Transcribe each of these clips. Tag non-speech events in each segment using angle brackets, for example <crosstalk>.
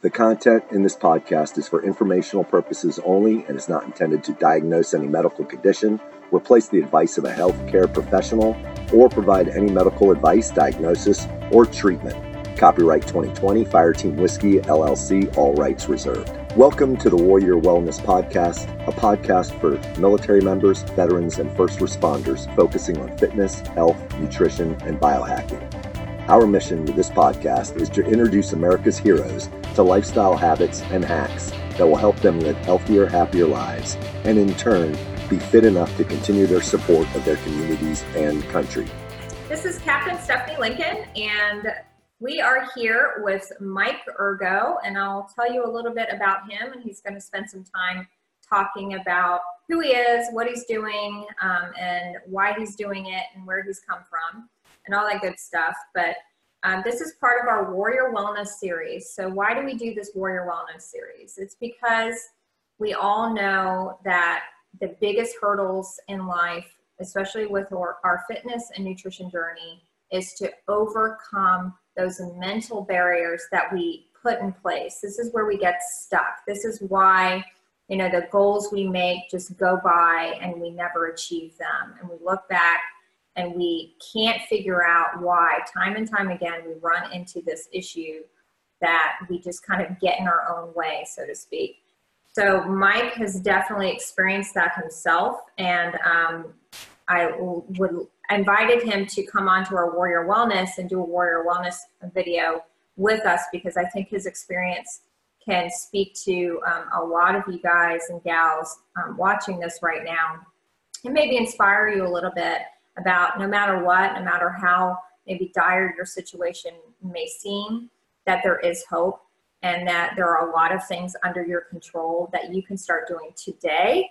The content in this podcast is for informational purposes only and is not intended to diagnose any medical condition, replace the advice of a healthcare professional, or provide any medical advice, diagnosis, or treatment. Copyright 2020 Fireteam Whiskey LLC, all rights reserved. Welcome to the Warrior Wellness Podcast, a podcast for military members, veterans, and first responders focusing on fitness, health, nutrition, and biohacking. Our mission with this podcast is to introduce America's heroes to lifestyle habits and hacks that will help them live healthier, happier lives, and in turn, be fit enough to continue their support of their communities and country. This is Captain Stephanie Lincoln, and we are here with Mike Ergo, and I'll tell you a little bit about him, and he's going to spend some time talking about who he is, what he's doing, um, and why he's doing it, and where he's come from and all that good stuff. But um, this is part of our Warrior Wellness series. So, why do we do this Warrior Wellness series? It's because we all know that the biggest hurdles in life, especially with our, our fitness and nutrition journey, is to overcome those mental barriers that we put in place. This is where we get stuck. This is why you know the goals we make just go by and we never achieve them and we look back and we can't figure out why. Time and time again we run into this issue that we just kind of get in our own way so to speak. So mike has definitely experienced that himself and um, i would invited him to come on to our warrior wellness and do a warrior wellness video with us because i think his experience can speak to um, a lot of you guys and gals um, watching this right now. And maybe inspire you a little bit about no matter what, no matter how maybe dire your situation may seem, that there is hope and that there are a lot of things under your control that you can start doing today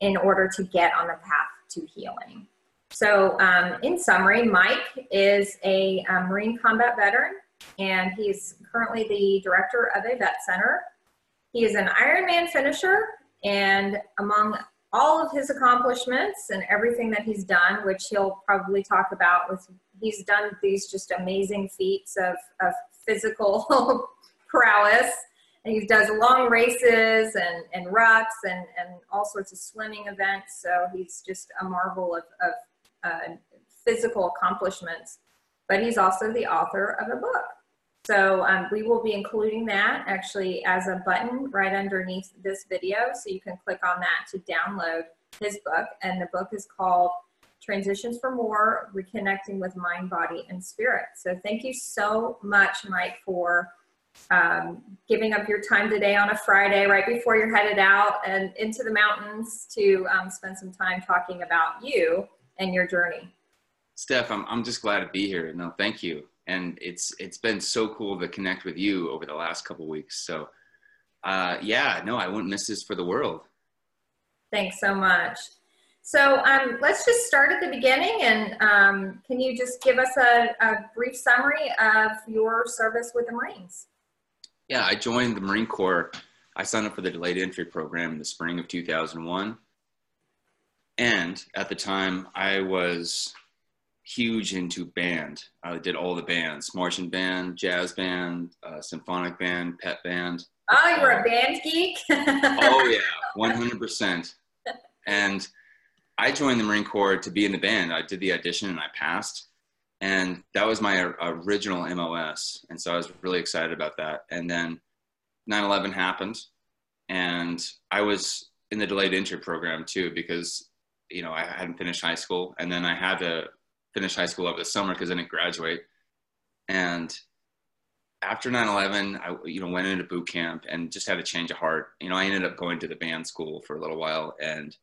in order to get on the path to healing. So, um, in summary, Mike is a, a Marine combat veteran and he's currently the director of a vet center. He is an Ironman finisher, and among all of his accomplishments and everything that he's done, which he'll probably talk about with he's done these just amazing feats of, of physical <laughs> prowess. And he does long races and, and rucks and, and all sorts of swimming events. So he's just a marvel of, of uh, physical accomplishments. But he's also the author of a book. So um, we will be including that actually as a button right underneath this video. So you can click on that to download his book. And the book is called Transitions from War, Reconnecting with Mind, Body, and Spirit. So thank you so much, Mike, for um, giving up your time today on a Friday right before you're headed out and into the mountains to um, spend some time talking about you and your journey. Steph, I'm, I'm just glad to be here. No, thank you and it's it's been so cool to connect with you over the last couple weeks. So, uh, yeah, no, I wouldn't miss this for the world. Thanks so much. So um, let's just start at the beginning, and um, can you just give us a, a brief summary of your service with the Marines? Yeah, I joined the Marine Corps. I signed up for the delayed entry program in the spring of 2001. And at the time, I was huge into band. I did all the bands: marching band, jazz band, uh, symphonic band, pep band. Oh, you're a band geek. <laughs> oh yeah, one hundred percent. And I joined the Marine Corps to be in the band. I did the audition and I passed, and that was my original MOS. And so I was really excited about that. And then 9/11 happened, and I was in the delayed entry program too because you know I hadn't finished high school, and then I had to finish high school over the summer because I didn't graduate. And after 9/11, I you know went into boot camp and just had a change of heart. You know, I ended up going to the band school for a little while and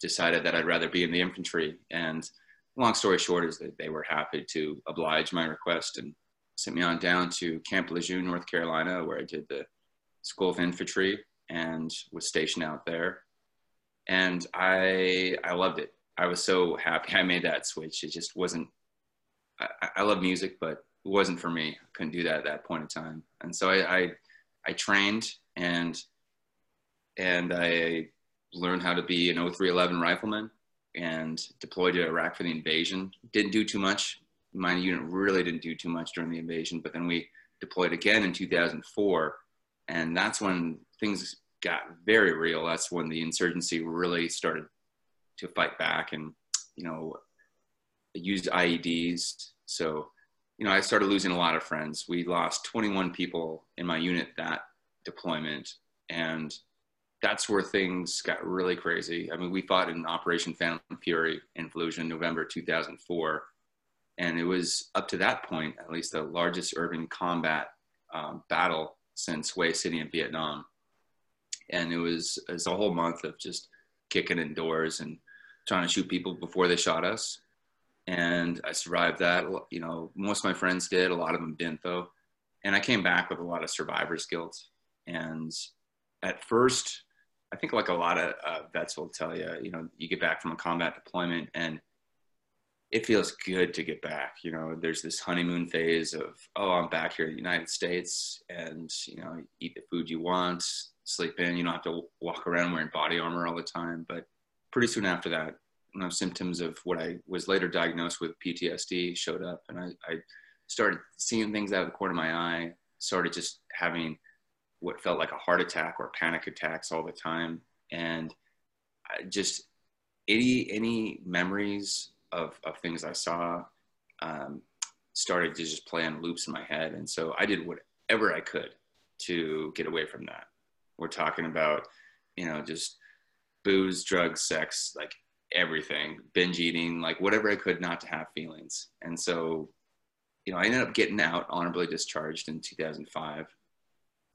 decided that I'd rather be in the infantry. And long story short is that they were happy to oblige my request and sent me on down to Camp Lejeune, North Carolina, where I did the School of Infantry and was stationed out there. And I I loved it. I was so happy <laughs> I made that switch. It just wasn't. I, I love music, but it wasn't for me. I couldn't do that at that point in time. And so I, I, I trained and and I learned how to be an 0311 rifleman and deployed to Iraq for the invasion. Didn't do too much. My unit really didn't do too much during the invasion, but then we deployed again in 2004 And that's when things got very real. That's when the insurgency really started to fight back and, you know, used IEDs. So, you know, I started losing a lot of friends. We lost 21 people in my unit that deployment. And that's where things got really crazy. I mean, we fought in Operation Phantom Fury in Fallujah in November 2004. And it was up to that point, at least the largest urban combat um, battle since Hue City in Vietnam. And it was, it was a whole month of just kicking indoors and trying to shoot people before they shot us. And I survived that. You know, most of my friends did, a lot of them didn't though. And I came back with a lot of survivor's guilt. And at first, I think like a lot of uh, vets will tell you, you know, you get back from a combat deployment and it feels good to get back. You know, there's this honeymoon phase of, oh, I'm back here in the United States and, you know, eat the food you want, sleep in. You don't have to walk around wearing body armor all the time. But pretty soon after that, you know, symptoms of what I was later diagnosed with PTSD showed up. And I, I started seeing things out of the corner of my eye, started just having what felt like a heart attack or panic attacks all the time. And I just any, any memories of, of things I saw um, started to just play on loops in my head. And so I did whatever I could to get away from that. We're talking about, you know, just booze, drugs, sex, like everything, binge eating, like whatever I could not to have feelings. And so, you know, I ended up getting out honorably discharged in 2005.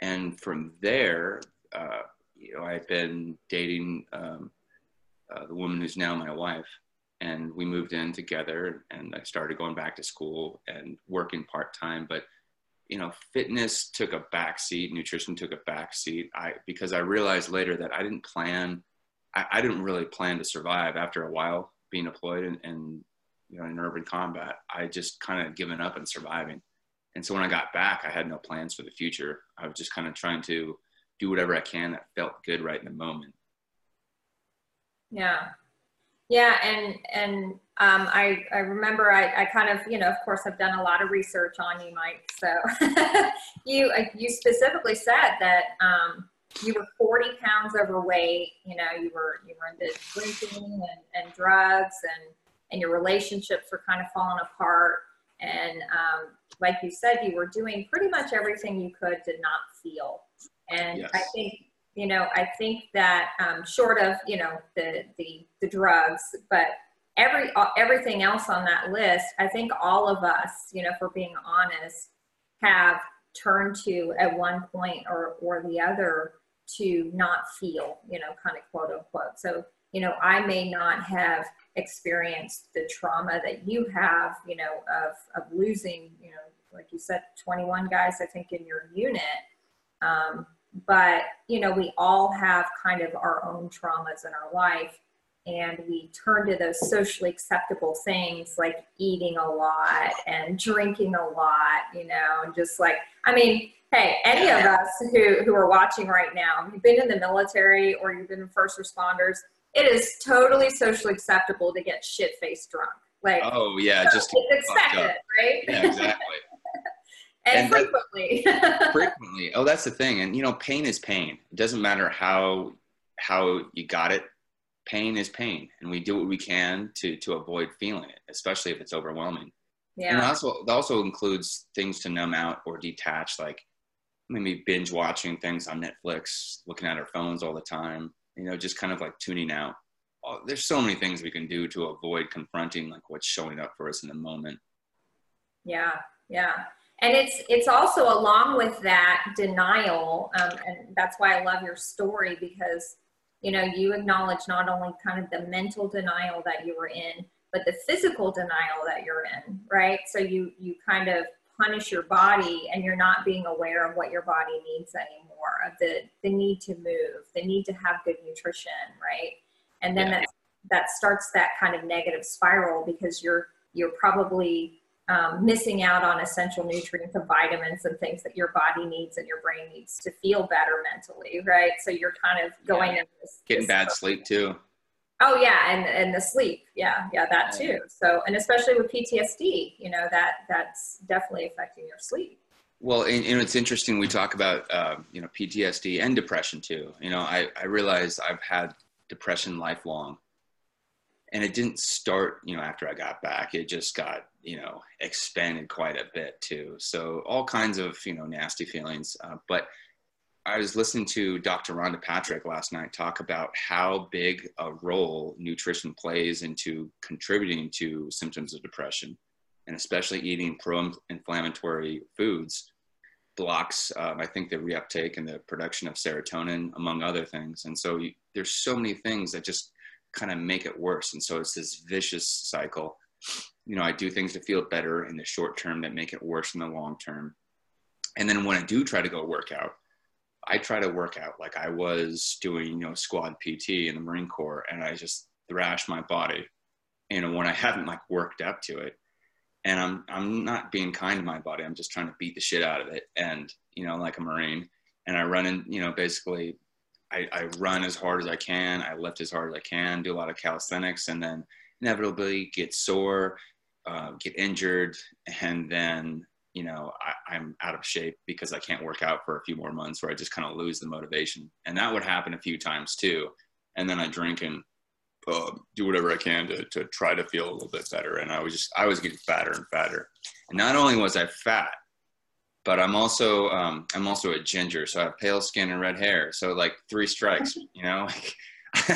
And from there, uh, you know, I've been dating um, uh, the woman who's now my wife and we moved in together and I started going back to school and working part time. But you know, fitness took a back seat, nutrition took a back seat. I because I realized later that I didn't plan, I, I didn't really plan to survive after a while being deployed and, and you know in urban combat. I just kind of given up and surviving. And so when I got back, I had no plans for the future. I was just kind of trying to do whatever I can that felt good right in the moment. Yeah, yeah, and and um, I I remember I, I kind of you know of course I've done a lot of research on you, Mike. So <laughs> you uh, you specifically said that um, you were 40 pounds overweight. You know you were you were into drinking and, and drugs and and your relationships were kind of falling apart. And um, like you said, you were doing pretty much everything you could to not feel. And yes. I think you know, I think that um, short of, you know, the, the, the drugs, but every, everything else on that list, I think all of us, you know, for being honest, have turned to at one point or, or the other to not feel, you know, kind of quote unquote. So, you know, I may not have experienced the trauma that you have, you know, of, of losing, you know, like you said, 21 guys, I think, in your unit. Um, but you know we all have kind of our own traumas in our life and we turn to those socially acceptable things like eating a lot and drinking a lot you know and just like i mean hey any of us who who are watching right now you've been in the military or you've been first responders it is totally socially acceptable to get shit faced drunk. Like oh yeah so just it's expected right? Yeah exactly. <laughs> And, and frequently. <laughs> Frequently. Oh that's the thing and you know pain is pain. It doesn't matter how how you got it pain is pain and we do what we can to to avoid feeling it especially if it's overwhelming. Yeah. And also it also includes things to numb out or detach like maybe binge watching things on netflix looking at our phones all the time you know just kind of like tuning out. Oh, there's so many things we can do to avoid confronting like what's showing up for us in the moment. Yeah yeah. And it's it's also along with that denial um, and that's why i love your story because you know you acknowledge not only kind of the mental denial that you were in but the physical denial that you're in right so you you kind of punish your body and you're not being aware of what your body needs anymore of the the need to move the need to have good nutrition right and then yeah. that that starts that kind of negative spiral because you're you're probably um, missing out on essential nutrients and vitamins and things that your body needs and your brain needs to feel better mentally, right? So you're kind of going yeah. this, getting this bad sleep too. Oh yeah, and and the sleep, yeah, yeah, that too. So and especially with PTSD, you know that that's definitely affecting your sleep. Well, and, and, it's interesting. We talk about uh, you know PTSD and depression too. You know, I I realize I've had depression lifelong, and it didn't start you know after I got back. It just got you know expanded quite a bit too. So all kinds of you know nasty feelings. Uh, but I was listening to Dr. Rhonda Patrick last night talk about how big a role nutrition plays into contributing to symptoms of depression and especially eating pro-inflammatory foods blocks, um, I think, the reuptake and the production of serotonin, among other things. And so you, there's so many things that just kind of make it worse. And so it's this vicious cycle. You know, I do things to feel better in the short term that make it worse in the long term. And then when I do try to go work out, I try to work out like I was doing, you know, squad PT in the Marine Corps, and I just thrash my body. Know, when I haven't like worked up to it, and I'm I'm not being kind to my body. I'm just trying to beat the shit out of it, and you know, like a marine. And I run in, you know, basically, I, I run as hard as I can. I lift as hard as I can. Do a lot of calisthenics, and then inevitably get sore, uh, get injured, and then you know I, I'm out of shape because I can't work out for a few more months, where I just kind of lose the motivation. And that would happen a few times too. And then I drink and uh, do whatever I can to, to try to feel a little bit better. And I was just, I was getting fatter and fatter. And not only was I fat, but I'm also, um, I'm also a ginger. So I have pale skin and red hair. So like three strikes, you know? <laughs> <laughs>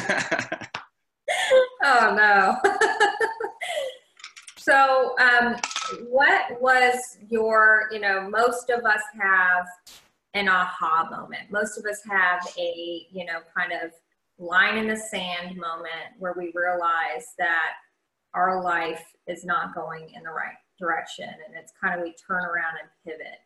oh no. <laughs> so, um, what was your, you know, most of us have an aha moment. Most of us have a, you know, kind of line in the sand moment where we realize that our life is not going in the right direction and it's kind of we turn around and pivot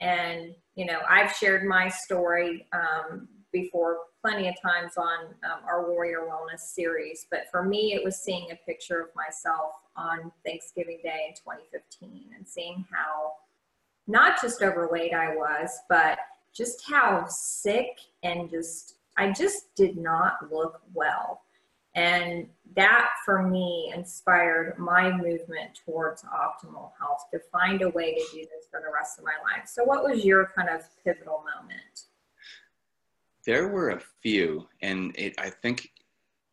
and you know i've shared my story um, before plenty of times on um, our warrior wellness series but for me it was seeing a picture of myself on thanksgiving day in 2015 and seeing how not just overweight i was but just how sick and just I just did not look well. And that for me inspired my movement towards optimal health to find a way to do this for the rest of my life. So, what was your kind of pivotal moment? There were a few, and it, I think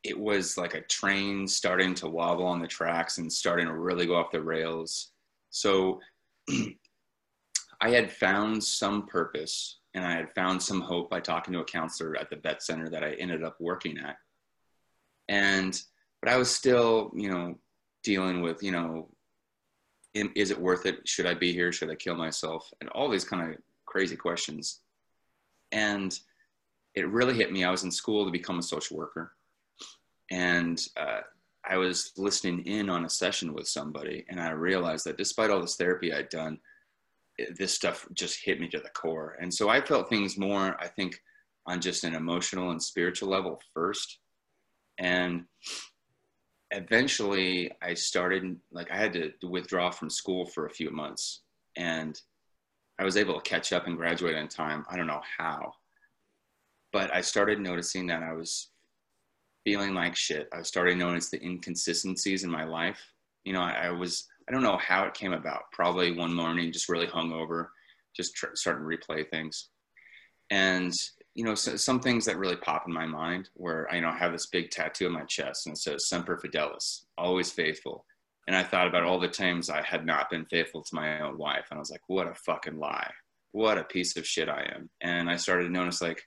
it was like a train starting to wobble on the tracks and starting to really go off the rails. So, <clears throat> I had found some purpose and I had found some hope by talking to a counselor at the vet center that I ended up working at. And, but I was still, you know, dealing with, you know, is it worth it? Should I be here? Should I kill myself? And all these kind of crazy questions. And it really hit me. I was in school to become a social worker. And uh, I was listening in on a session with somebody, and I realized that despite all this therapy I'd done, this stuff just hit me to the core. And so I felt things more, I think, on just an emotional and spiritual level first. And eventually I started, like, I had to withdraw from school for a few months. And I was able to catch up and graduate in time. I don't know how. But I started noticing that I was feeling like shit. I started noticing the inconsistencies in my life. You know, I, I was I don't know how it came about. Probably one morning, just really hungover, just tr- starting to replay things. And, you know, so, some things that really pop in my mind where, you know, I have this big tattoo on my chest and it says Semper Fidelis, always faithful. And I thought about all the times I had not been faithful to my own wife. And I was like, what a fucking lie. What a piece of shit I am. And I started to notice like,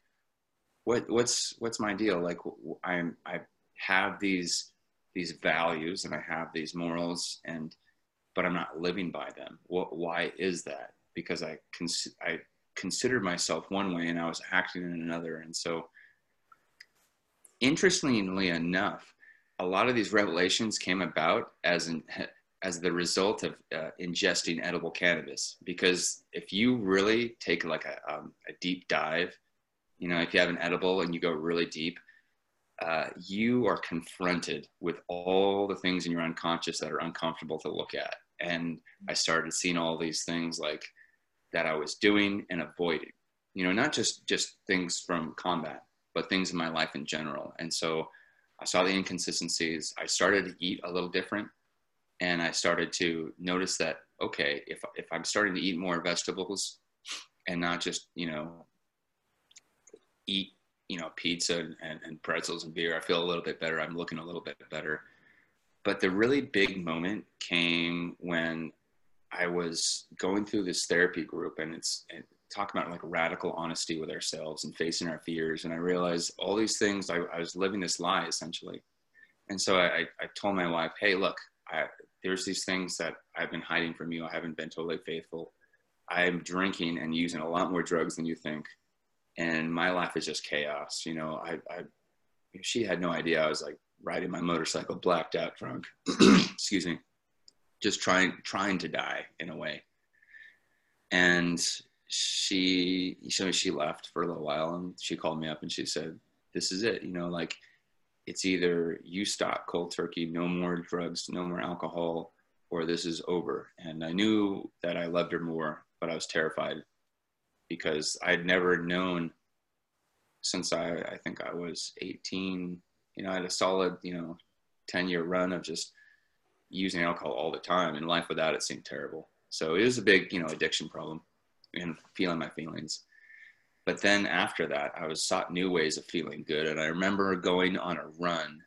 what, what's, what's my deal? Like I'm, I have these, these values and I have these morals and but I'm not living by them. What, why is that? Because I, cons- I considered myself one way and I was acting in another. And so, interestingly enough, a lot of these revelations came about as an, as the result of uh, ingesting edible cannabis. Because if you really take like a, um, a deep dive, you know, if you have an edible and you go really deep, uh, you are confronted with all the things in your unconscious that are uncomfortable to look at. And I started seeing all these things like that I was doing and avoiding, you know, not just just things from combat, but things in my life in general. And so I saw the inconsistencies. I started to eat a little different, and I started to notice that okay, if if I'm starting to eat more vegetables, and not just you know eat you know pizza and, and pretzels and beer. I feel a little bit better. I'm looking a little bit better. But the really big moment came when I was going through this therapy group, and it's and talking about like radical honesty with ourselves and facing our fears. And I realized all these things. I, I was living this lie essentially, and so I, I told my wife, "Hey, look, I, there's these things that I've been hiding from you. I haven't been totally faithful. I'm drinking and using a lot more drugs than you think, and my life is just chaos. You know, I, I she had no idea I was like riding my motorcycle, blacked out, drunk. <clears throat> Excuse me, just trying trying to die in a way. And she so she left for a little while, and she called me up and she said, "This is it. You know, like." It's either you stop cold turkey, no more drugs, no more alcohol, or this is over. And I knew that I loved her more, but I was terrified because I'd never known since I, I think I was 18, you know, I had a solid, you know, 10 year run of just using alcohol all the time and life without it seemed terrible. So it was a big, you know, addiction problem and feeling my feelings. But then after that, I was sought new ways of feeling good. And I remember going on a run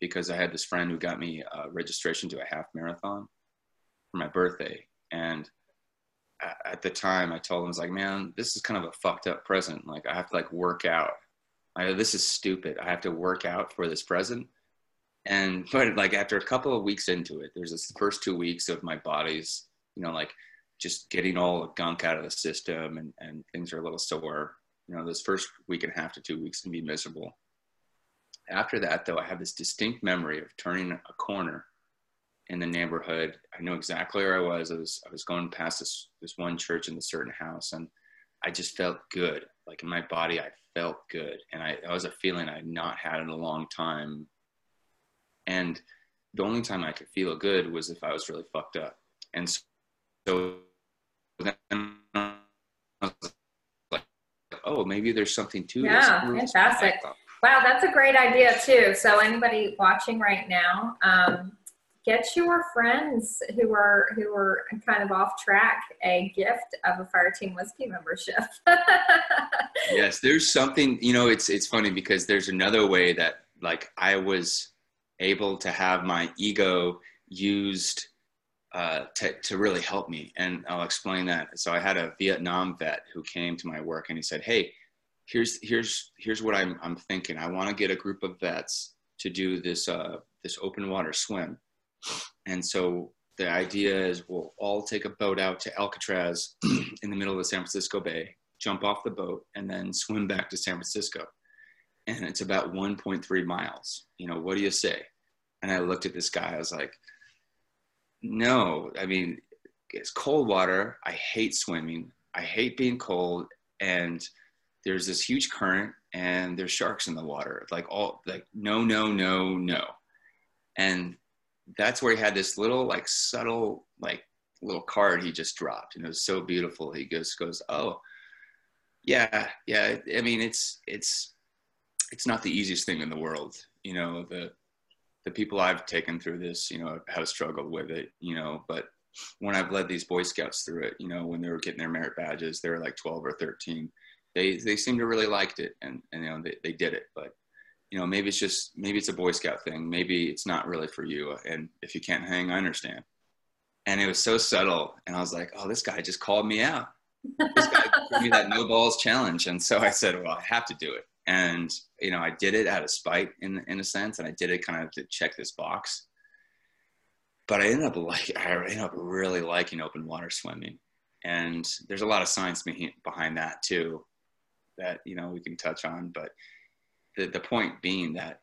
because I had this friend who got me a registration to a half marathon for my birthday. And at the time I told him, I was like, man, this is kind of a fucked up present. Like I have to like work out. I this is stupid. I have to work out for this present. And <laughs> but like after a couple of weeks into it, there's this first two weeks of my body's, you know, like just getting all the gunk out of the system and, and things are a little sore. You know, this first week and a half to two weeks can be miserable. After that, though, I have this distinct memory of turning a corner in the neighborhood. I know exactly where I was. I was I was going past this this one church in a certain house, and I just felt good. Like in my body, I felt good, and I that was a feeling I had not had in a long time. And the only time I could feel good was if I was really fucked up. And so, so then I was like, oh, maybe there's something to yeah, this. Yeah, fantastic. Wow, that's a great idea too. So anybody watching right now, um, get your friends who are who are kind of off track a gift of a fire team whiskey membership. <laughs> Yes there's something you know it's it's funny because there's another way that like i was able to have my ego used uh, to, to really help me and i'll explain that. So i had a vietnam vet who came to my work and he said hey here's here's here's what i'm, I'm thinking. I want to get a group of vets to do this uh, this open water swim and so the idea is we'll all take a boat out to Alcatraz <clears throat> in the middle of the San Francisco Bay, jump off the boat, and then swim back to San Francisco. And it's about 1.3 miles. You know, what do you say? And I looked at this guy, I was like, no, I mean, it's cold water. I hate swimming. I hate being cold. And there's this huge current and there's sharks in the water. Like all like no, no, no, no. And that's where he had this little like subtle like little card he just dropped and it was so beautiful. He goes goes oh yeah yeah i mean it's it's it's not the easiest thing in the world you know the the people i've taken through this you know have struggled with it you know but when i've led these boy scouts through it you know when they were getting their merit badges they were like 12 or 13 they they seemed to really liked it and, and you know they, they did it but you know, maybe it's just maybe it's a Boy Scout thing. Maybe it's not really for you. And if you can't hang, I understand. And it was so subtle, and I was like, oh, this guy just called me out. This guy gave me that no balls challenge, and so I said, well, I have to do it. And you know, I did it out of spite, in in a sense, and I did it kind of to check this box. But I ended up like I ended up really liking open water swimming, and there's a lot of science behind that too, that you know we can touch on, but the, the point being that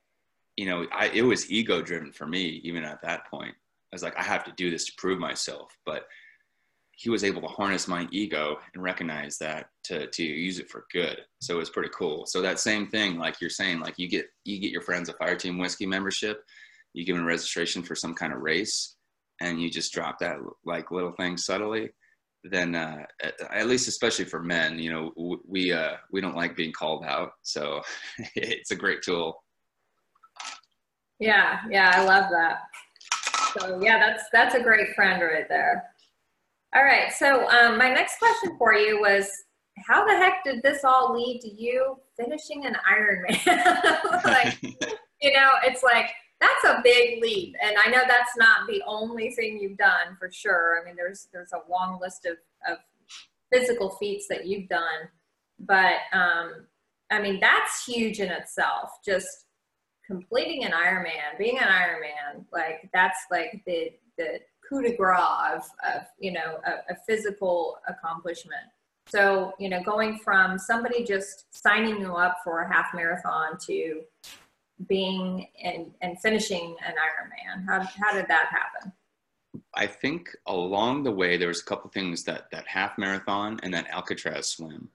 you know I, it was ego driven for me even at that point. I was like i have to do this to prove myself. But he was able to harness my ego and recognize that to, to use it for good. So it was pretty cool. So that same thing like you're saying like you get you get your friends a fire team whiskey membership you give them registration for some kind of race and you just drop that like little thing subtly then uh, at least especially for men you know we uh, we don't like being called out so <laughs> it's a great tool. Yeah yeah i love that. So yeah that's that's a great friend right there. All right so um, my next question for you was how the heck did this all lead to you finishing an Ironman? <laughs> like, <laughs> you know, it's like that's a big leap, and I know that's not the only thing you've done for sure. I mean, there's there's a long list of of physical feats that you've done, but um, I mean that's huge in itself. Just completing an Ironman, being an Ironman, like that's like the the coup de grace of, of you know a, a physical accomplishment. So you know, going from somebody just signing you up for a half marathon to being and and finishing an Ironman, how how did that happen? I think along the way there was a couple things that that half marathon and that Alcatraz swim.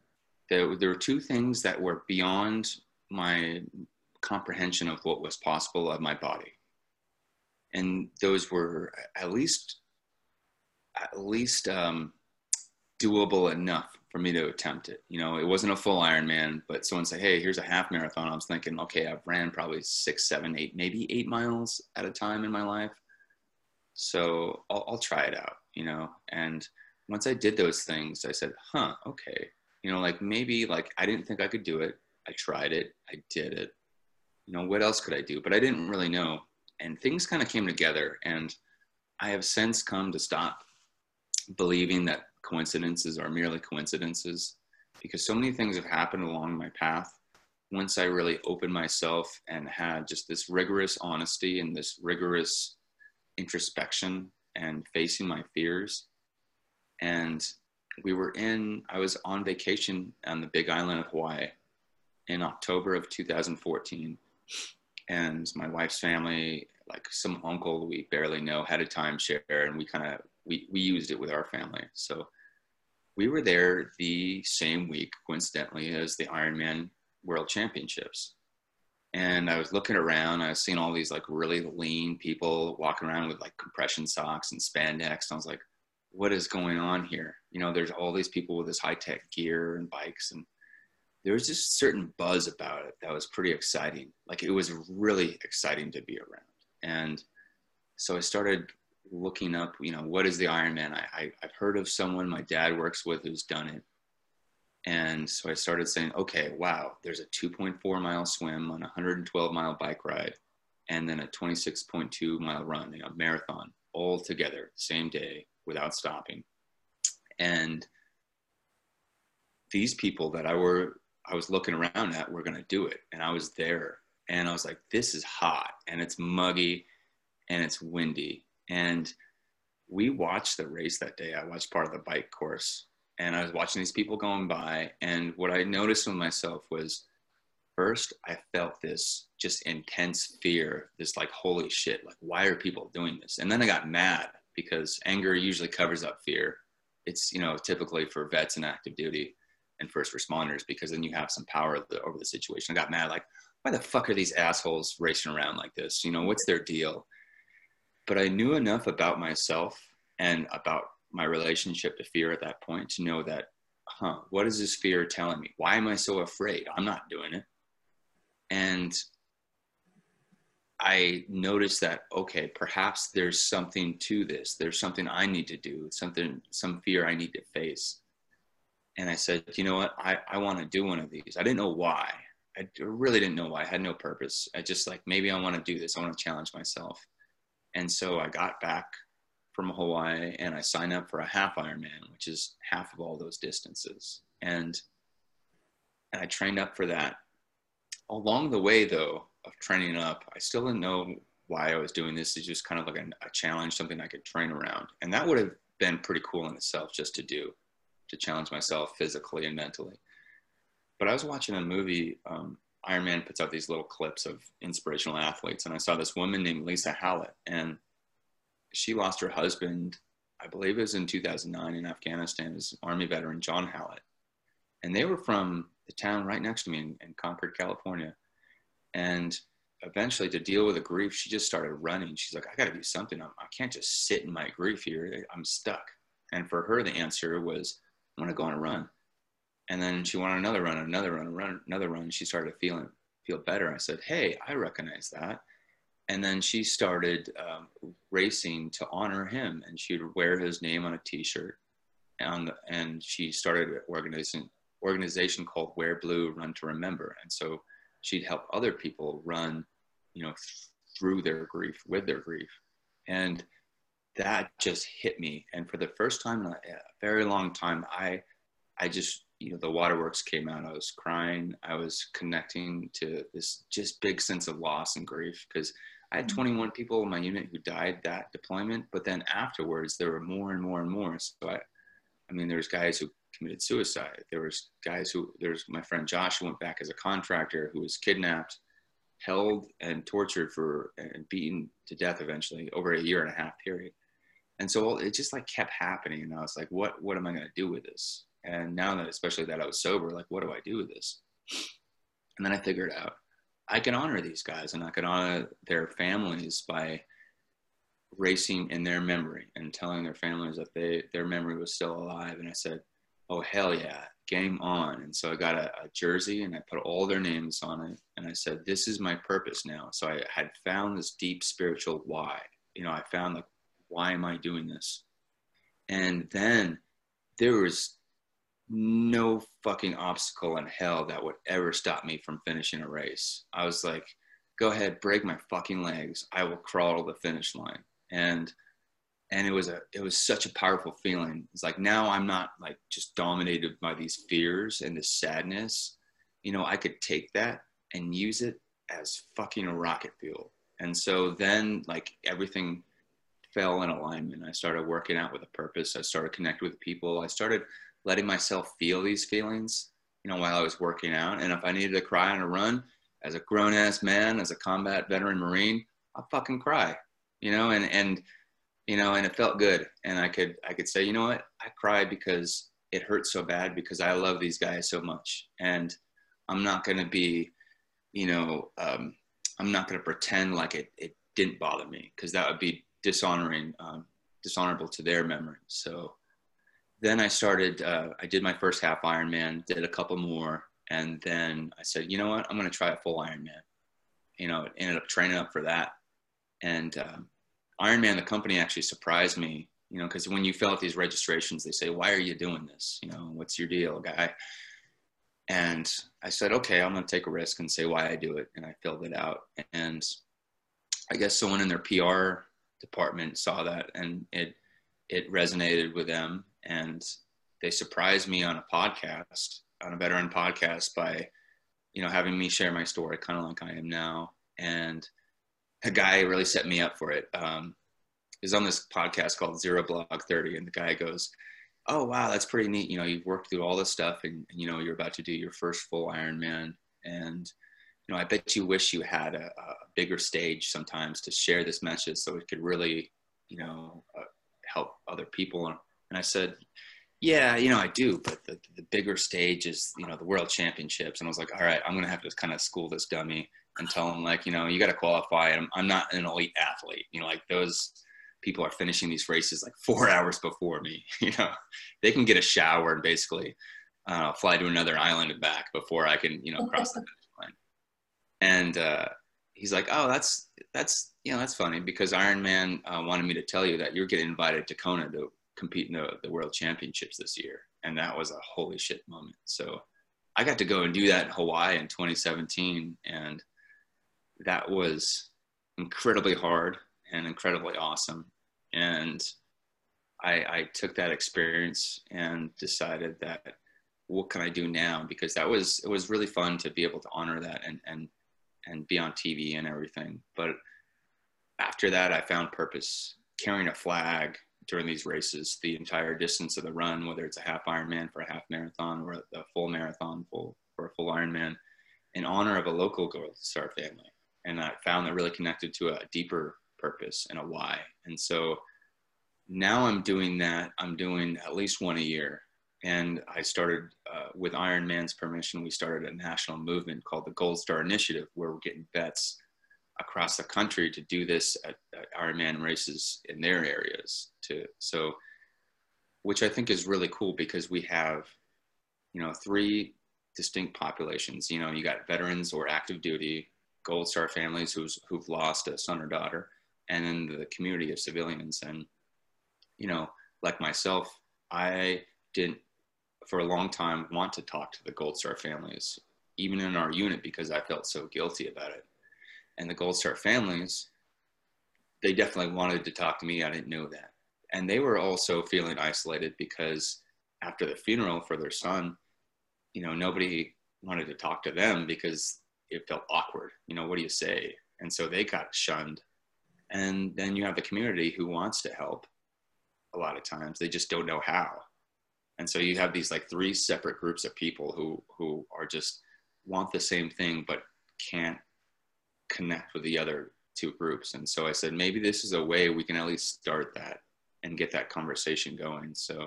There, there were two things that were beyond my comprehension of what was possible of my body. And those were at least, at least um, doable enough for me to attempt it. You know, it wasn't a full Ironman, but someone said, "Hey, here's a half marathon." I was thinking, okay, I've ran probably six, seven, eight, maybe eight miles at a time in my life, so I'll, I'll try it out. You know, and once I did those things, I said, "Huh, okay." You know, like maybe like I didn't think I could do it. I tried it. I did it you know, what else could I do? But I didn't really know. And things kind of came together. And I have since come to stop believing that coincidences are merely coincidences because so many things have happened along my path. Once I really opened myself and had just this rigorous honesty and this rigorous introspection and facing my fears. And we were in, I was on vacation on the big island of Hawaii in October of 2014 and my wife's family, like some uncle we barely know, had a timeshare, and we kind of we we used it with our family. So we were there the same week, coincidentally, as the Ironman World Championships. And I was looking around, I was seeing all these like really lean people walking around with like compression socks and spandex. And I was like, what is going on here? You know, there's all these people with this high tech gear and bikes. And there was just a certain buzz about it that was pretty exciting. Like it was really exciting to be around. And so I started looking up, you know, what is the Ironman? I, I, I've heard of someone my dad works with who's done it. And so I started saying, okay, wow, there's a 2.4 mile swim on a 112 mile bike ride and then a 26.2 mile run, you know, marathon all together, same day without stopping. And these people that I were I was looking around at, we're going to do it. And I was there and I was like, this is hot and it's muggy and it's windy. And we watched the race that day. I watched part of the bike course and I was watching these people going by. And what I noticed with myself was first, I felt this just intense fear, this like, holy shit, like, why are people doing this? And then I got mad because anger usually covers up fear. It's, you know, typically for vets and active duty and first responders because then you have some power over the situation. I got mad, like, why the fuck are these assholes racing around like this? You know, what's their deal? But I knew enough about myself and about my relationship to fear at that point to know that, huh, what is this fear telling me? Why am I so afraid? I'm not doing it. And I noticed that, okay, perhaps there's something to this. There's something I need to do, something, some fear I need to face and I said, you know what, I, I want to do one of these. I didn't know why. I really didn't know why. I had no purpose. I just like, maybe I want to do this. I want to challenge myself. And so I got back from Hawaii and I signed up for a half Ironman, which is half of all those distances. And, and I trained up for that. Along the way, though, of training up, I still didn't know why I was doing this. It's just kind of like a, a challenge, something I could train around. And that would have been pretty cool in itself just to do to challenge myself physically and mentally. But I was watching a movie. Um, Ironman puts out these little clips of inspirational athletes, and I saw this woman named Lisa Hallett, and she lost her husband. I believe it was in 2009 in Afghanistan. As Army veteran John Hallett, and they were from the town right next to me in, in Concord, California. And eventually, to deal with the grief, she just started running. She's like, "I got to do something. I'm, I can't just sit in my grief here. I'm stuck." And for her, the answer was I want to go on a run. And then she wanted another run, another run, run, another run. She started feeling feel better. I said, "Hey, I recognize that." And then she started um, racing to honor him, and she'd wear his name on a T-shirt, and and she started organizing organization called Wear Blue, Run to Remember, and so she'd help other people run, you know, th- through their grief with their grief, and that just hit me. And for the first time in a very long time, I, I just you know the waterworks came out. I was crying. I was connecting to this just big sense of loss and grief because I had mm-hmm. 21 people in my unit who died that deployment, but then afterwards there were more and more and more. So I, I mean, there's guys who committed suicide. There was guys who, there's my friend Josh who went back as a contractor who was kidnapped, held and tortured for and beaten to death eventually over a year and a half period. And so it just like kept happening. And I was like, what, what am I going to do with this? And now that, especially that I was sober, like, what do I do with this? And then I figured out I can honor these guys and I can honor their families by racing in their memory and telling their families that they their memory was still alive. And I said, "Oh hell yeah, game on!" And so I got a, a jersey and I put all their names on it, and I said, "This is my purpose now." So I had found this deep spiritual why. You know, I found like, why am I doing this? And then there was no fucking obstacle in hell that would ever stop me from finishing a race. I was like, go ahead, break my fucking legs. I will crawl to the finish line. And and it was a it was such a powerful feeling. It's like now I'm not like just dominated by these fears and this sadness. You know, I could take that and use it as fucking a rocket fuel. And so then like everything fell in alignment. I started working out with a purpose. I started connecting with people. I started letting myself feel these feelings, you know, while I was working out. And if I needed to cry on a run, as a grown ass man, as a combat veteran Marine, I'll fucking cry, you know, and, and, you know, and it felt good. And I could, I could say, you know what, I cried because it hurt so bad because I love these guys so much. And I'm not going to be, you know, um, I'm not going to pretend like it, it didn't bother me because that would be dishonoring, um, dishonorable to their memory. So, then I started, uh, I did my first half Ironman, did a couple more. And then I said, you know what, I'm going to try a full Ironman. You know, ended up training up for that. And um, Ironman, the company actually surprised me, you know, because when you fill out these registrations, they say, why are you doing this? You know, what's your deal, guy? And I said, okay, I'm going to take a risk and say why I do it. And I filled it out. And I guess someone in their PR department saw that and it, it resonated with them and they surprised me on a podcast, on a veteran podcast, by you know having me share my story, kind of like I am now. And a guy really set me up for it. Um, is on this podcast called Zero Blog Thirty, and the guy goes, "Oh wow, that's pretty neat. You know, you've worked through all this stuff, and you know you're about to do your first full Ironman, and you know I bet you wish you had a, a bigger stage sometimes to share this message, so it could really, you know, uh, help other people and I said, yeah, you know, I do, but the, the bigger stage is, you know, the world championships. And I was like, all right, I'm going to have to kind of school this dummy and tell him like, you know, you got to qualify. I'm, I'm not an elite athlete. You know, like those people are finishing these races like four <laughs> hours before me, <laughs> you know, they can get a shower and basically uh, fly to another island and back before I can, you know, cross the finish line. And, uh, he's like, oh, that's, that's, you know, that's funny because Ironman uh, wanted me to tell you that you're getting invited to Kona to compete in the, the world championships this year. And that was a holy shit moment. So I got to go and do that in Hawaii in 2017. And that was incredibly hard and incredibly awesome. And I, I took that experience and decided that what can I do now? Because that was, it was really fun to be able to honor that and, and, and be on TV and everything. But after that, I found purpose carrying a flag during these races the entire distance of the run, whether it's a half Ironman for a half marathon or a full marathon full, for a full Ironman, in honor of a local Gold Star family. And I found that really connected to a deeper purpose and a why. And so now I'm doing that. I'm doing at least one a year. And I started uh, with Ironman's permission. We started a national movement called the Gold Star Initiative, where we're getting vets across the country to do this at, at Ironman races in their areas. To so, which I think is really cool because we have, you know, three distinct populations. You know, you got veterans or active duty, Gold Star families who's who've lost a son or daughter, and then the community of civilians. And you know, like myself, I didn't for a long time want to talk to the Gold Star families, even in our unit, because I felt so guilty about it. And the Gold Star families, they definitely wanted to talk to me. I didn't know that. And they were also feeling isolated because after the funeral for their son, you know, nobody wanted to talk to them because it felt awkward. You know, what do you say? And so they got shunned. And then you have the community who wants to help a lot of times. They just don't know how. And so you have these like three separate groups of people who who are just want the same thing but can't connect with the other two groups. And so I said maybe this is a way we can at least start that and get that conversation going. So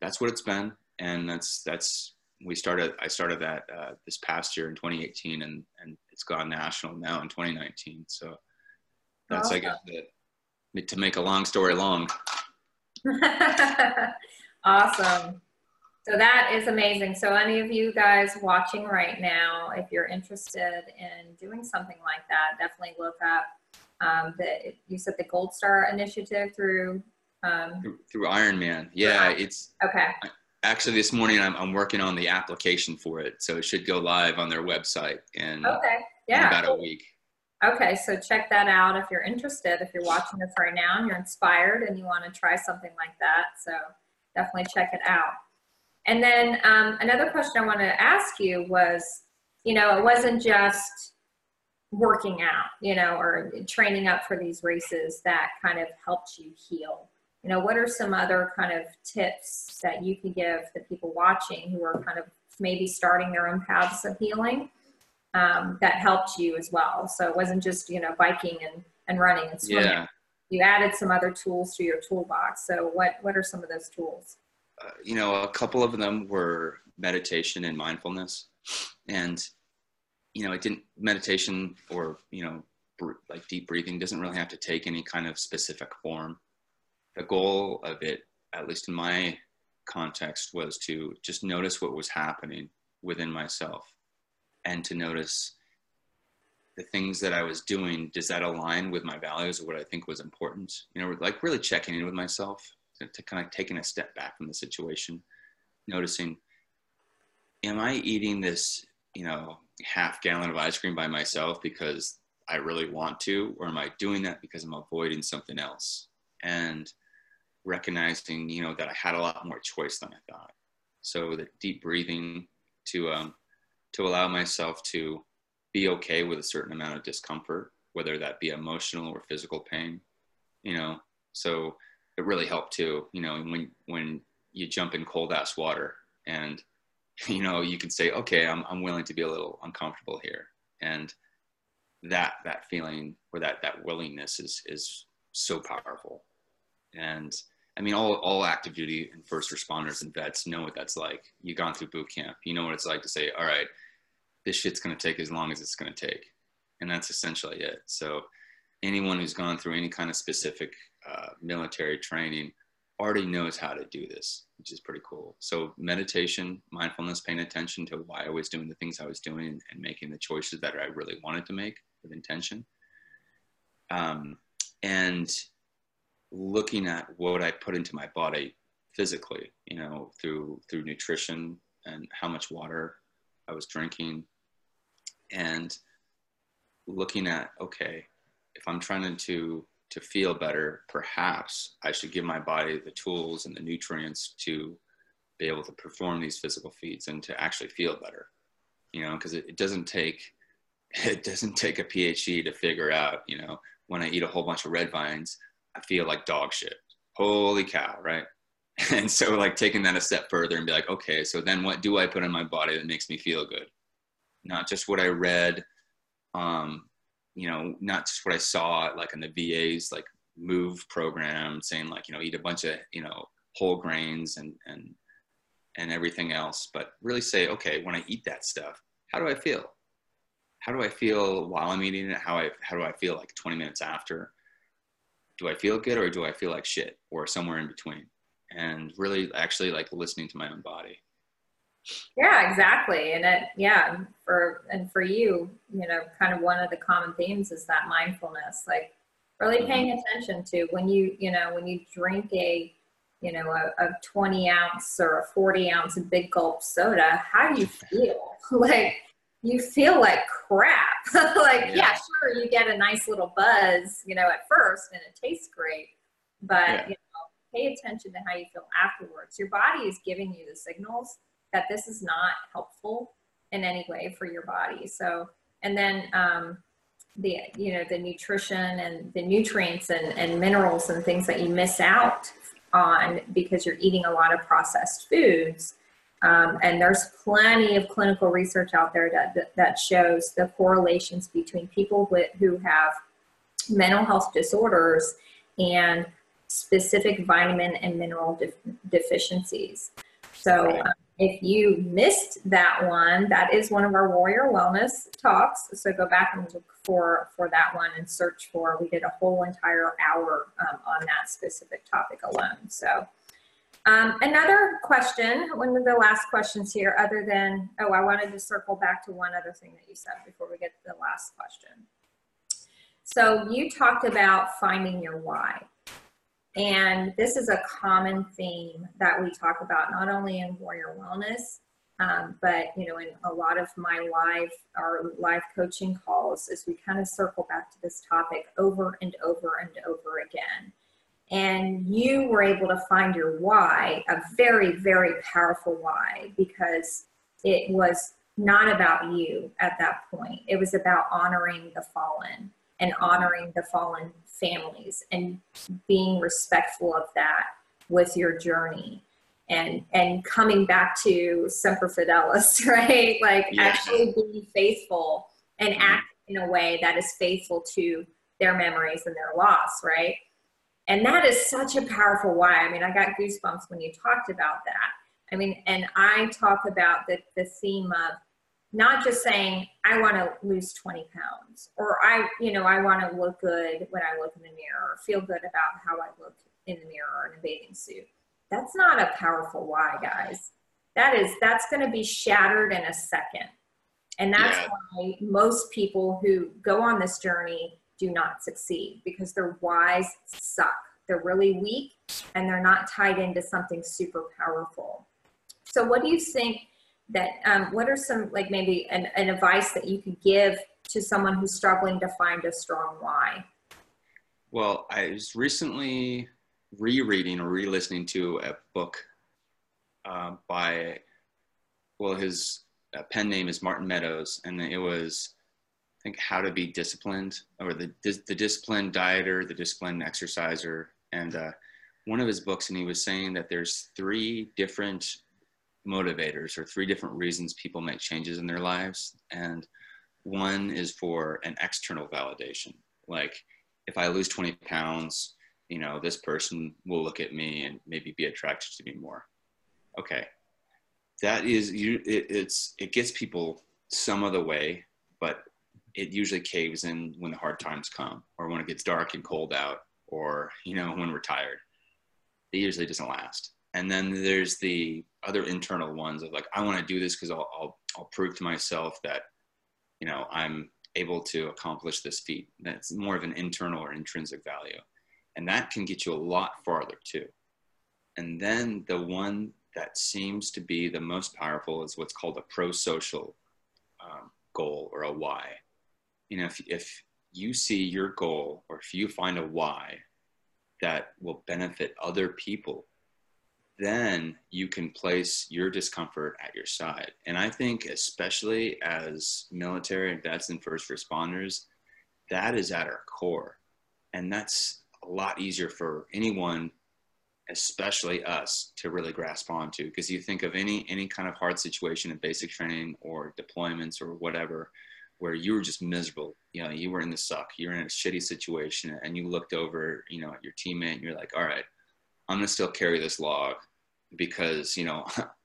that's what it's been and that's that's we started i started that uh, this past year in 2018 and and it's gone national now in 2019 so that's awesome. i guess that to make a long story long <laughs> awesome so that is amazing. So any of you guys watching right now if you're interested in doing something like that definitely look up um, the you said the gold star initiative through um, through, through Ironman. Yeah, it's okay. Actually this morning I'm, I'm working on the application for it so it should go live on their website in, okay. yeah in about a week. Okay so check that out if you're interested. If you're watching this right now and you're inspired and you want to try something like that so definitely check it out and then um, another question i wanted to ask you was you know it wasn't just working out you know or training up for these races that kind of helped you heal you know, what are some other kind of tips that you can give the people watching who are kind of maybe starting their own paths of healing um, that helped you as well? So it wasn't just, you know, biking and, and running and swimming. Yeah. You added some other tools to your toolbox. So what, what are some of those tools? You know, a couple of them were meditation and mindfulness. And, you know, it didn't, meditation or, you know, br- like deep breathing doesn't really have to take any kind of specific form the goal of it, at least in my context, was to just notice what was happening within myself and to notice the things that I was doing. Does that align with my values or what I think was important? You know, like really checking in with myself to, kind of taking a step back from the situation, noticing, am I eating this, you know, half gallon of ice cream by myself because I really want to, or am I doing that because I'm avoiding something else? And recognizing, you know, that I had a lot more choice than I thought. So the deep breathing to um, to allow myself to be okay with a certain amount of discomfort, whether that be emotional or physical pain, you know. So it really helped too, you know, when when you jump in cold ass water and <laughs> you know you can say, okay, I'm I'm willing to be a little uncomfortable here, and that that feeling or that that willingness is is so powerful and I mean, all, all active duty and first responders and vets know what that's like. You've gone through boot camp. You know what it's like to say, all right, this shit's going to take as long as it's going to take. And that's essentially it. So anyone who's gone through any kind of specific uh, military training already knows how to do this, which is pretty cool. So meditation, mindfulness, paying attention to why I was doing the things I was doing and, and making the choices that I really wanted to make with intention. Um, and looking at what I put into my body physically, you know, through through nutrition and how much water I was drinking, and looking at okay, if I'm trying to to feel better, perhaps I should give my body the tools and the nutrients to be able to perform these physical feats and to actually feel better. You know, because it, it doesn't take <laughs> it doesn't take a PhD to figure out, you know, when I eat a whole bunch of red vines, I feel like dog shit. Holy cow, right? <laughs> And so, like, taking that a step further and be like, okay, so then what do I put in my body that makes me feel good? Not just what I read, um, you know, not just what I saw, like in the VA's like move program saying, like, you know, eat a bunch of, you know, whole grains and, and, and everything else, but really say, okay, when I eat that stuff, how do I feel? How do I feel while I'm eating it? How I, how do I feel like 20 minutes after? do I feel good or do I feel like shit or somewhere in between? And really actually like listening to my own body. Yeah, exactly. And it, yeah, for, and for you, you know, kind of one of the common themes is that mindfulness, like really mm-hmm. paying attention to when you, you know, when you drink a, you know, a, a 20 ounce or a 40 ounce big gulp soda, how do you <laughs> feel? <laughs> like, you feel like crap. <laughs> like, yeah. yeah. sure, you get a nice little buzz, you know, at first and it tastes great, but, yeah. you know, pay attention to how you feel afterwards. Your body is giving you the signals that this is not helpful in any way for your body. So, and then, um, the you know the nutrition and the nutrients and, and minerals and things that you miss out on because you're eating a lot of processed foods um, and there's plenty of clinical research out there that, that shows the correlations between people with, who have mental health disorders and specific vitamin and mineral def- deficiencies. So, um, if you missed that one, that is one of our Warrior Wellness talks. So go back and look for for that one and search for. We did a whole entire hour um, on that specific topic alone. So um, another question, one of the last questions here, other than oh, I wanted to circle back to one other thing that you said before we get to the last question. So you talked about finding your why. And this is a common theme that we talk about not only in Warrior Wellness, um, but you know, in a lot of my live our live coaching calls, as we kind of circle back to this topic over and over and over again. And you were able to find your why, a very, very powerful why, because it was not about you at that point. It was about honoring the fallen and honoring the fallen families and being respectful of that with your journey. And and coming back to semper fidelis <laughs> right? Like yes. actually being faithful and mm-hmm. act in a way that is faithful to their memories and their loss right? And that is such a powerful why. I mean i got goosebumps when you talked about that. I mean and i talk about the, the theme of not just saying i want to lose 20 pounds or i you know i want to look good when i look in the mirror or feel good about how i look in the mirror in a bathing suit. That's not a powerful why guys. That is that's going to be shattered in a second. And that's yeah. why most people who go on this journey do not succeed because their whys suck. They're really weak and they're not tied into something super powerful. So what do you think that um, what are some like maybe an, an advice that you could give to someone who's struggling to find a strong why? Well i was recently rereading or re-listening to a book uh, by well his uh, pen name is martin meadows and it was i think how to be disciplined or the, the disciplined dieter the disciplined exerciser and uh, one of his books and he was saying that there's three different motivators or three different reasons people make changes in their lives. And one is for an external validation. Like if I lose 20 pounds, you know, this person will look at me and maybe be attracted to me more. Okay. That is you it, it's it gets people some of the way, but it usually caves in when the hard times come or when it gets dark and cold out or you know when we're tired. It usually doesn't last and then there's the other internal ones of like i want to do this because I'll, I'll, I'll prove to myself that you know i'm able to accomplish this feat. That's more of an internal or intrinsic value. And that can get you a lot farther too. And then the one that seems to be the most powerful is what's called a pro-social um, goal or a why. You know if, if you see your goal or if you find a why that will benefit other people then you can place your discomfort at your side. And I think, especially as military and vets and first responders, that is at our core. And that's a lot easier for anyone, especially us, to really grasp onto. Because you think of any any kind of hard situation in basic training or deployments or whatever, where you were just miserable. You know, you were in the suck, you're in a shitty situation, and you looked over, you know, at your teammate, and you're like, all right, I'm gonna still carry this log because you know <laughs>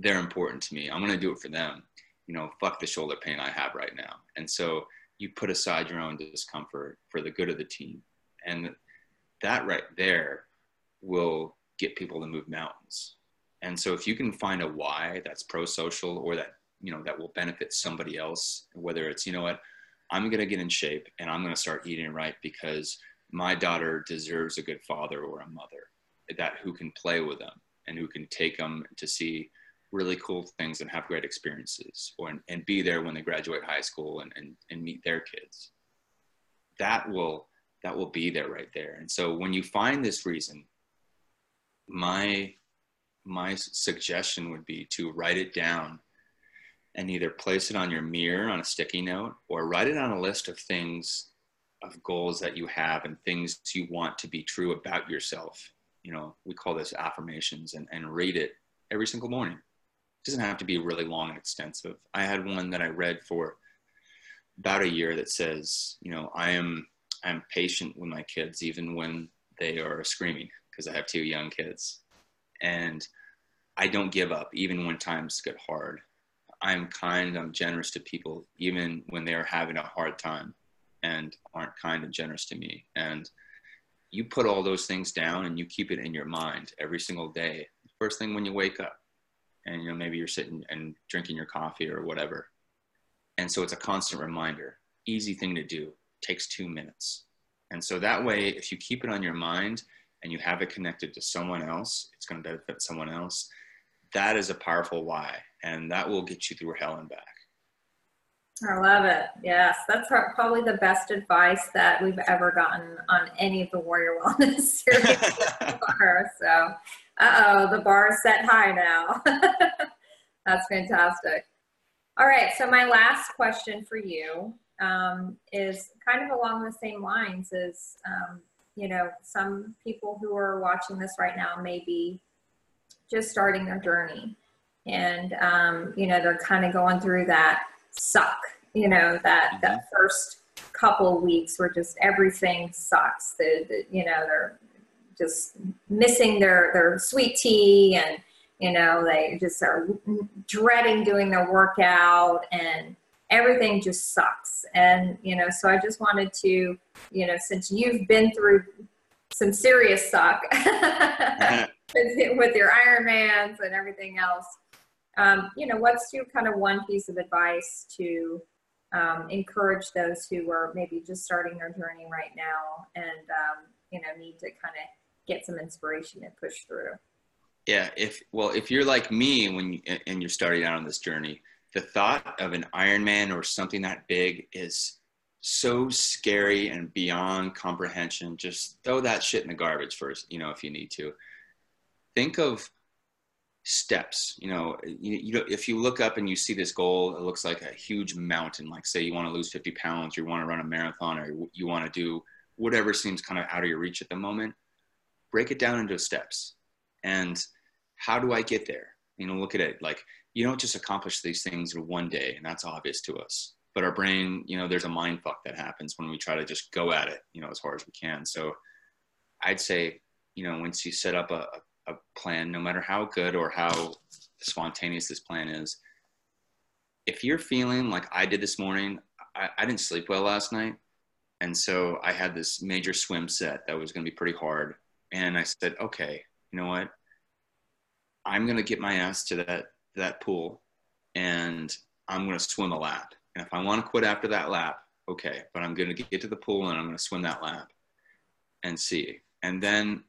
they're important to me. I'm going to do it for them. You know, fuck the shoulder pain I have right now. And so you put aside your own discomfort for the good of the team. And that right there will get people to move mountains. And so if you can find a why that's pro-social or that, you know, that will benefit somebody else, whether it's, you know what, I'm going to get in shape and I'm going to start eating right because my daughter deserves a good father or a mother that who can play with them and who can take them to see really cool things and have great experiences or and be there when they graduate high school and, and, and meet their kids. That will that will be there right there. And so when you find this reason my my suggestion would be to write it down and either place it on your mirror on a sticky note or write it on a list of things of goals that you have and things you want to be true about yourself you know we call this affirmations and, and read it every single morning. It doesn't have to be really long and extensive. I had one that i read for about a year that says you know i am i'm patient with my kids even when they are screaming because i have two young kids. And i don't give up even when times get hard. I'm kind i'm generous to people even when they're having a hard time and aren't kind and generous to me. And you put all those things down and you keep it in your mind every single day. First thing when you wake up, and you know maybe you're sitting and drinking your coffee or whatever. And so it's a constant reminder. Easy thing to do. Takes two minutes. And so that way, if you keep it on your mind and you have it connected to someone else, it's going to benefit someone else. That is a powerful why, and that will get you through hell and back. I love it. Yes, that's probably the best advice that we've ever gotten on any of the Warrior <laughs> Wellness series so, uh oh, the bar is set high now. <laughs> that's fantastic. All right, so my last question for you um, is kind of along the same lines as, um, you know, some people who are watching this right now may be just starting their journey. And, um, you know, they're kind of going through that suck you know that mm-hmm. that first couple weeks where just everything sucks. The, the, you know they're just missing their their sweet tea and you know they just are dreading doing their workout and everything just sucks. And you know so i just wanted to you know since you've been through some serious suck <laughs> with your ironmans and everything else um, you know, what's your kind of one piece of advice to um, encourage those who are maybe just starting their journey right now and, um, you know, need to kind of get some inspiration and push through? Yeah, if well, if you're like me when you, and you're starting out on this journey, the thought of an Ironman or something that big is so scary and beyond comprehension. Just throw that shit in the garbage first, you know, if you need to. Think of steps you know you, you if you look up and you see this goal it looks like a huge mountain like say you want to lose 50 pounds you want to run a marathon or you want to do whatever seems kind of out of your reach at the moment break it down into steps. And how do i get there? You know look at it like you don't just accomplish these things in one day and that's obvious to us. But our brain you know there's a mind fuck that happens when we try to just go at it you know as hard as we can. So i'd say you know once you set up a, a plan, no matter how good or how spontaneous this plan is, if you're feeling like I did this morning, I, I didn't sleep well last night. And so I had this major swim set that was going to be pretty hard. And I said, okay, you know what? I'm going to get my ass to that, that pool and I'm going to swim a lap. And if I want to quit after that lap, okay, but I'm going to get to the pool and I'm going to swim that lap and see. And then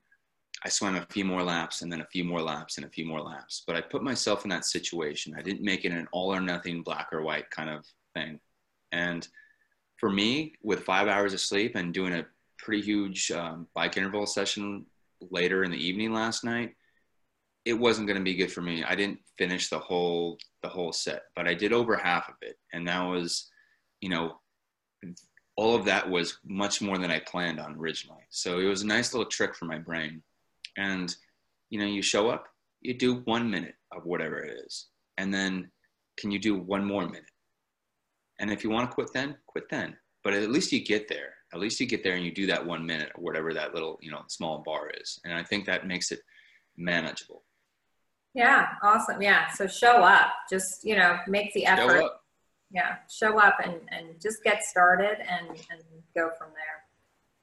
I swam a few more laps and then a few more laps and a few more laps. But I put myself in that situation. I didn't make it an all or nothing, black or white kind of thing. And for me, with five hours of sleep and doing a pretty huge um, bike interval session later in the evening last night, it wasn't going to be good for me. I didn't finish the whole the whole set, but I did over half of it, and that was, you know, all of that was much more than I planned on originally. So it was a nice little trick for my brain and you know you show up you do one minute of whatever it is and then can you do one more minute? And if you want to quit then quit then. But at least you get there. At least you get there and you do that one minute or whatever that little you know small bar is. And i think that makes it manageable. Yeah awesome. Yeah so show up. Just you know make the effort. show yeah show up and and just get started and and go from there.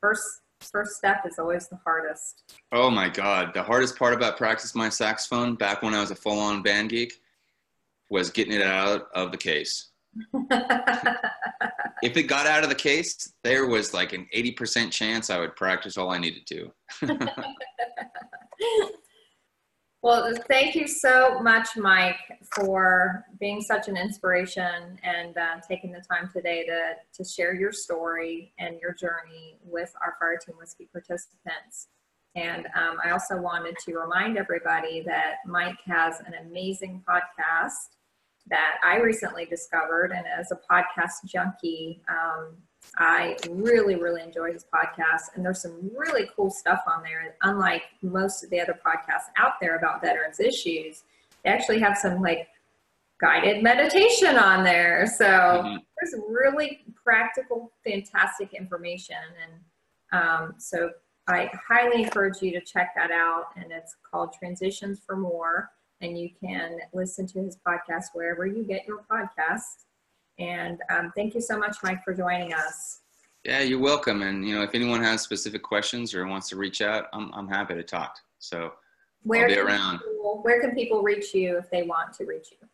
First first step is always the hardest. Oh my God. The hardest part about practice my saxophone back when I was a full on band geek was getting it out of the case. <laughs> if it got out of the case, there was like an 80% chance I would practice all I needed to. <laughs> Well, thank you so much, Mike, for being such an inspiration and uh, taking the time today to, to share your story and your journey with our Fire Team Whiskey participants. And um, I also wanted to remind everybody that Mike has an amazing podcast that I recently discovered. And as a podcast junkie, um, I really, really enjoy his podcast. And there's some really cool stuff on there. Unlike most of the other podcasts out there about veterans issues, they actually have some like guided meditation on there. So mm-hmm. there's really practical, fantastic information. And um, so I highly encourage you to check that out. And it's called Transitions from War. And you can listen to his podcast wherever you get your podcasts. And um, thank you so much, Mike, for joining us. Yeah, you're welcome. And you know, if anyone has specific questions or wants to reach out, I'm I'm happy to talk. So where I'll be around. People, where can people reach you if they want to reach you?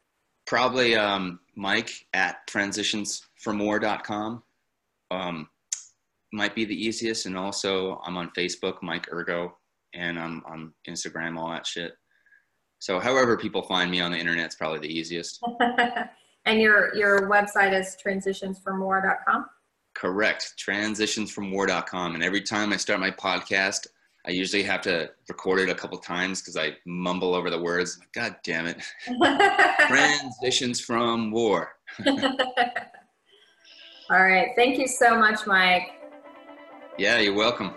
Probably um, Mike at transitionsfromwar.com. Um, might be the easiest. And also, I'm on Facebook, Mike Ergo, and I'm on Instagram, all that shit. So, however people find me on the internet is probably the easiest. <laughs> And your your website is transitionsfromwar.com? Correct. Transitionsfromwar.com. And every time I start my podcast, I usually have to record it a couple times because I mumble over the words. God damn it. <laughs> Transitions from war. <laughs> All right. Thank you so much, Mike. Yeah, you're welcome.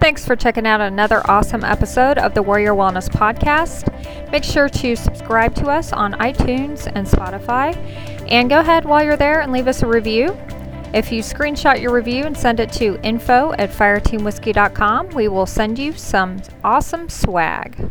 Thanks for checking out another awesome episode of the Warrior Wellness Podcast. Make sure to subscribe to us on iTunes and Spotify. And go ahead while you're there and leave us a review. If you screenshot your review and send it to info at fireteamwhiskey.com, we will send you some awesome swag.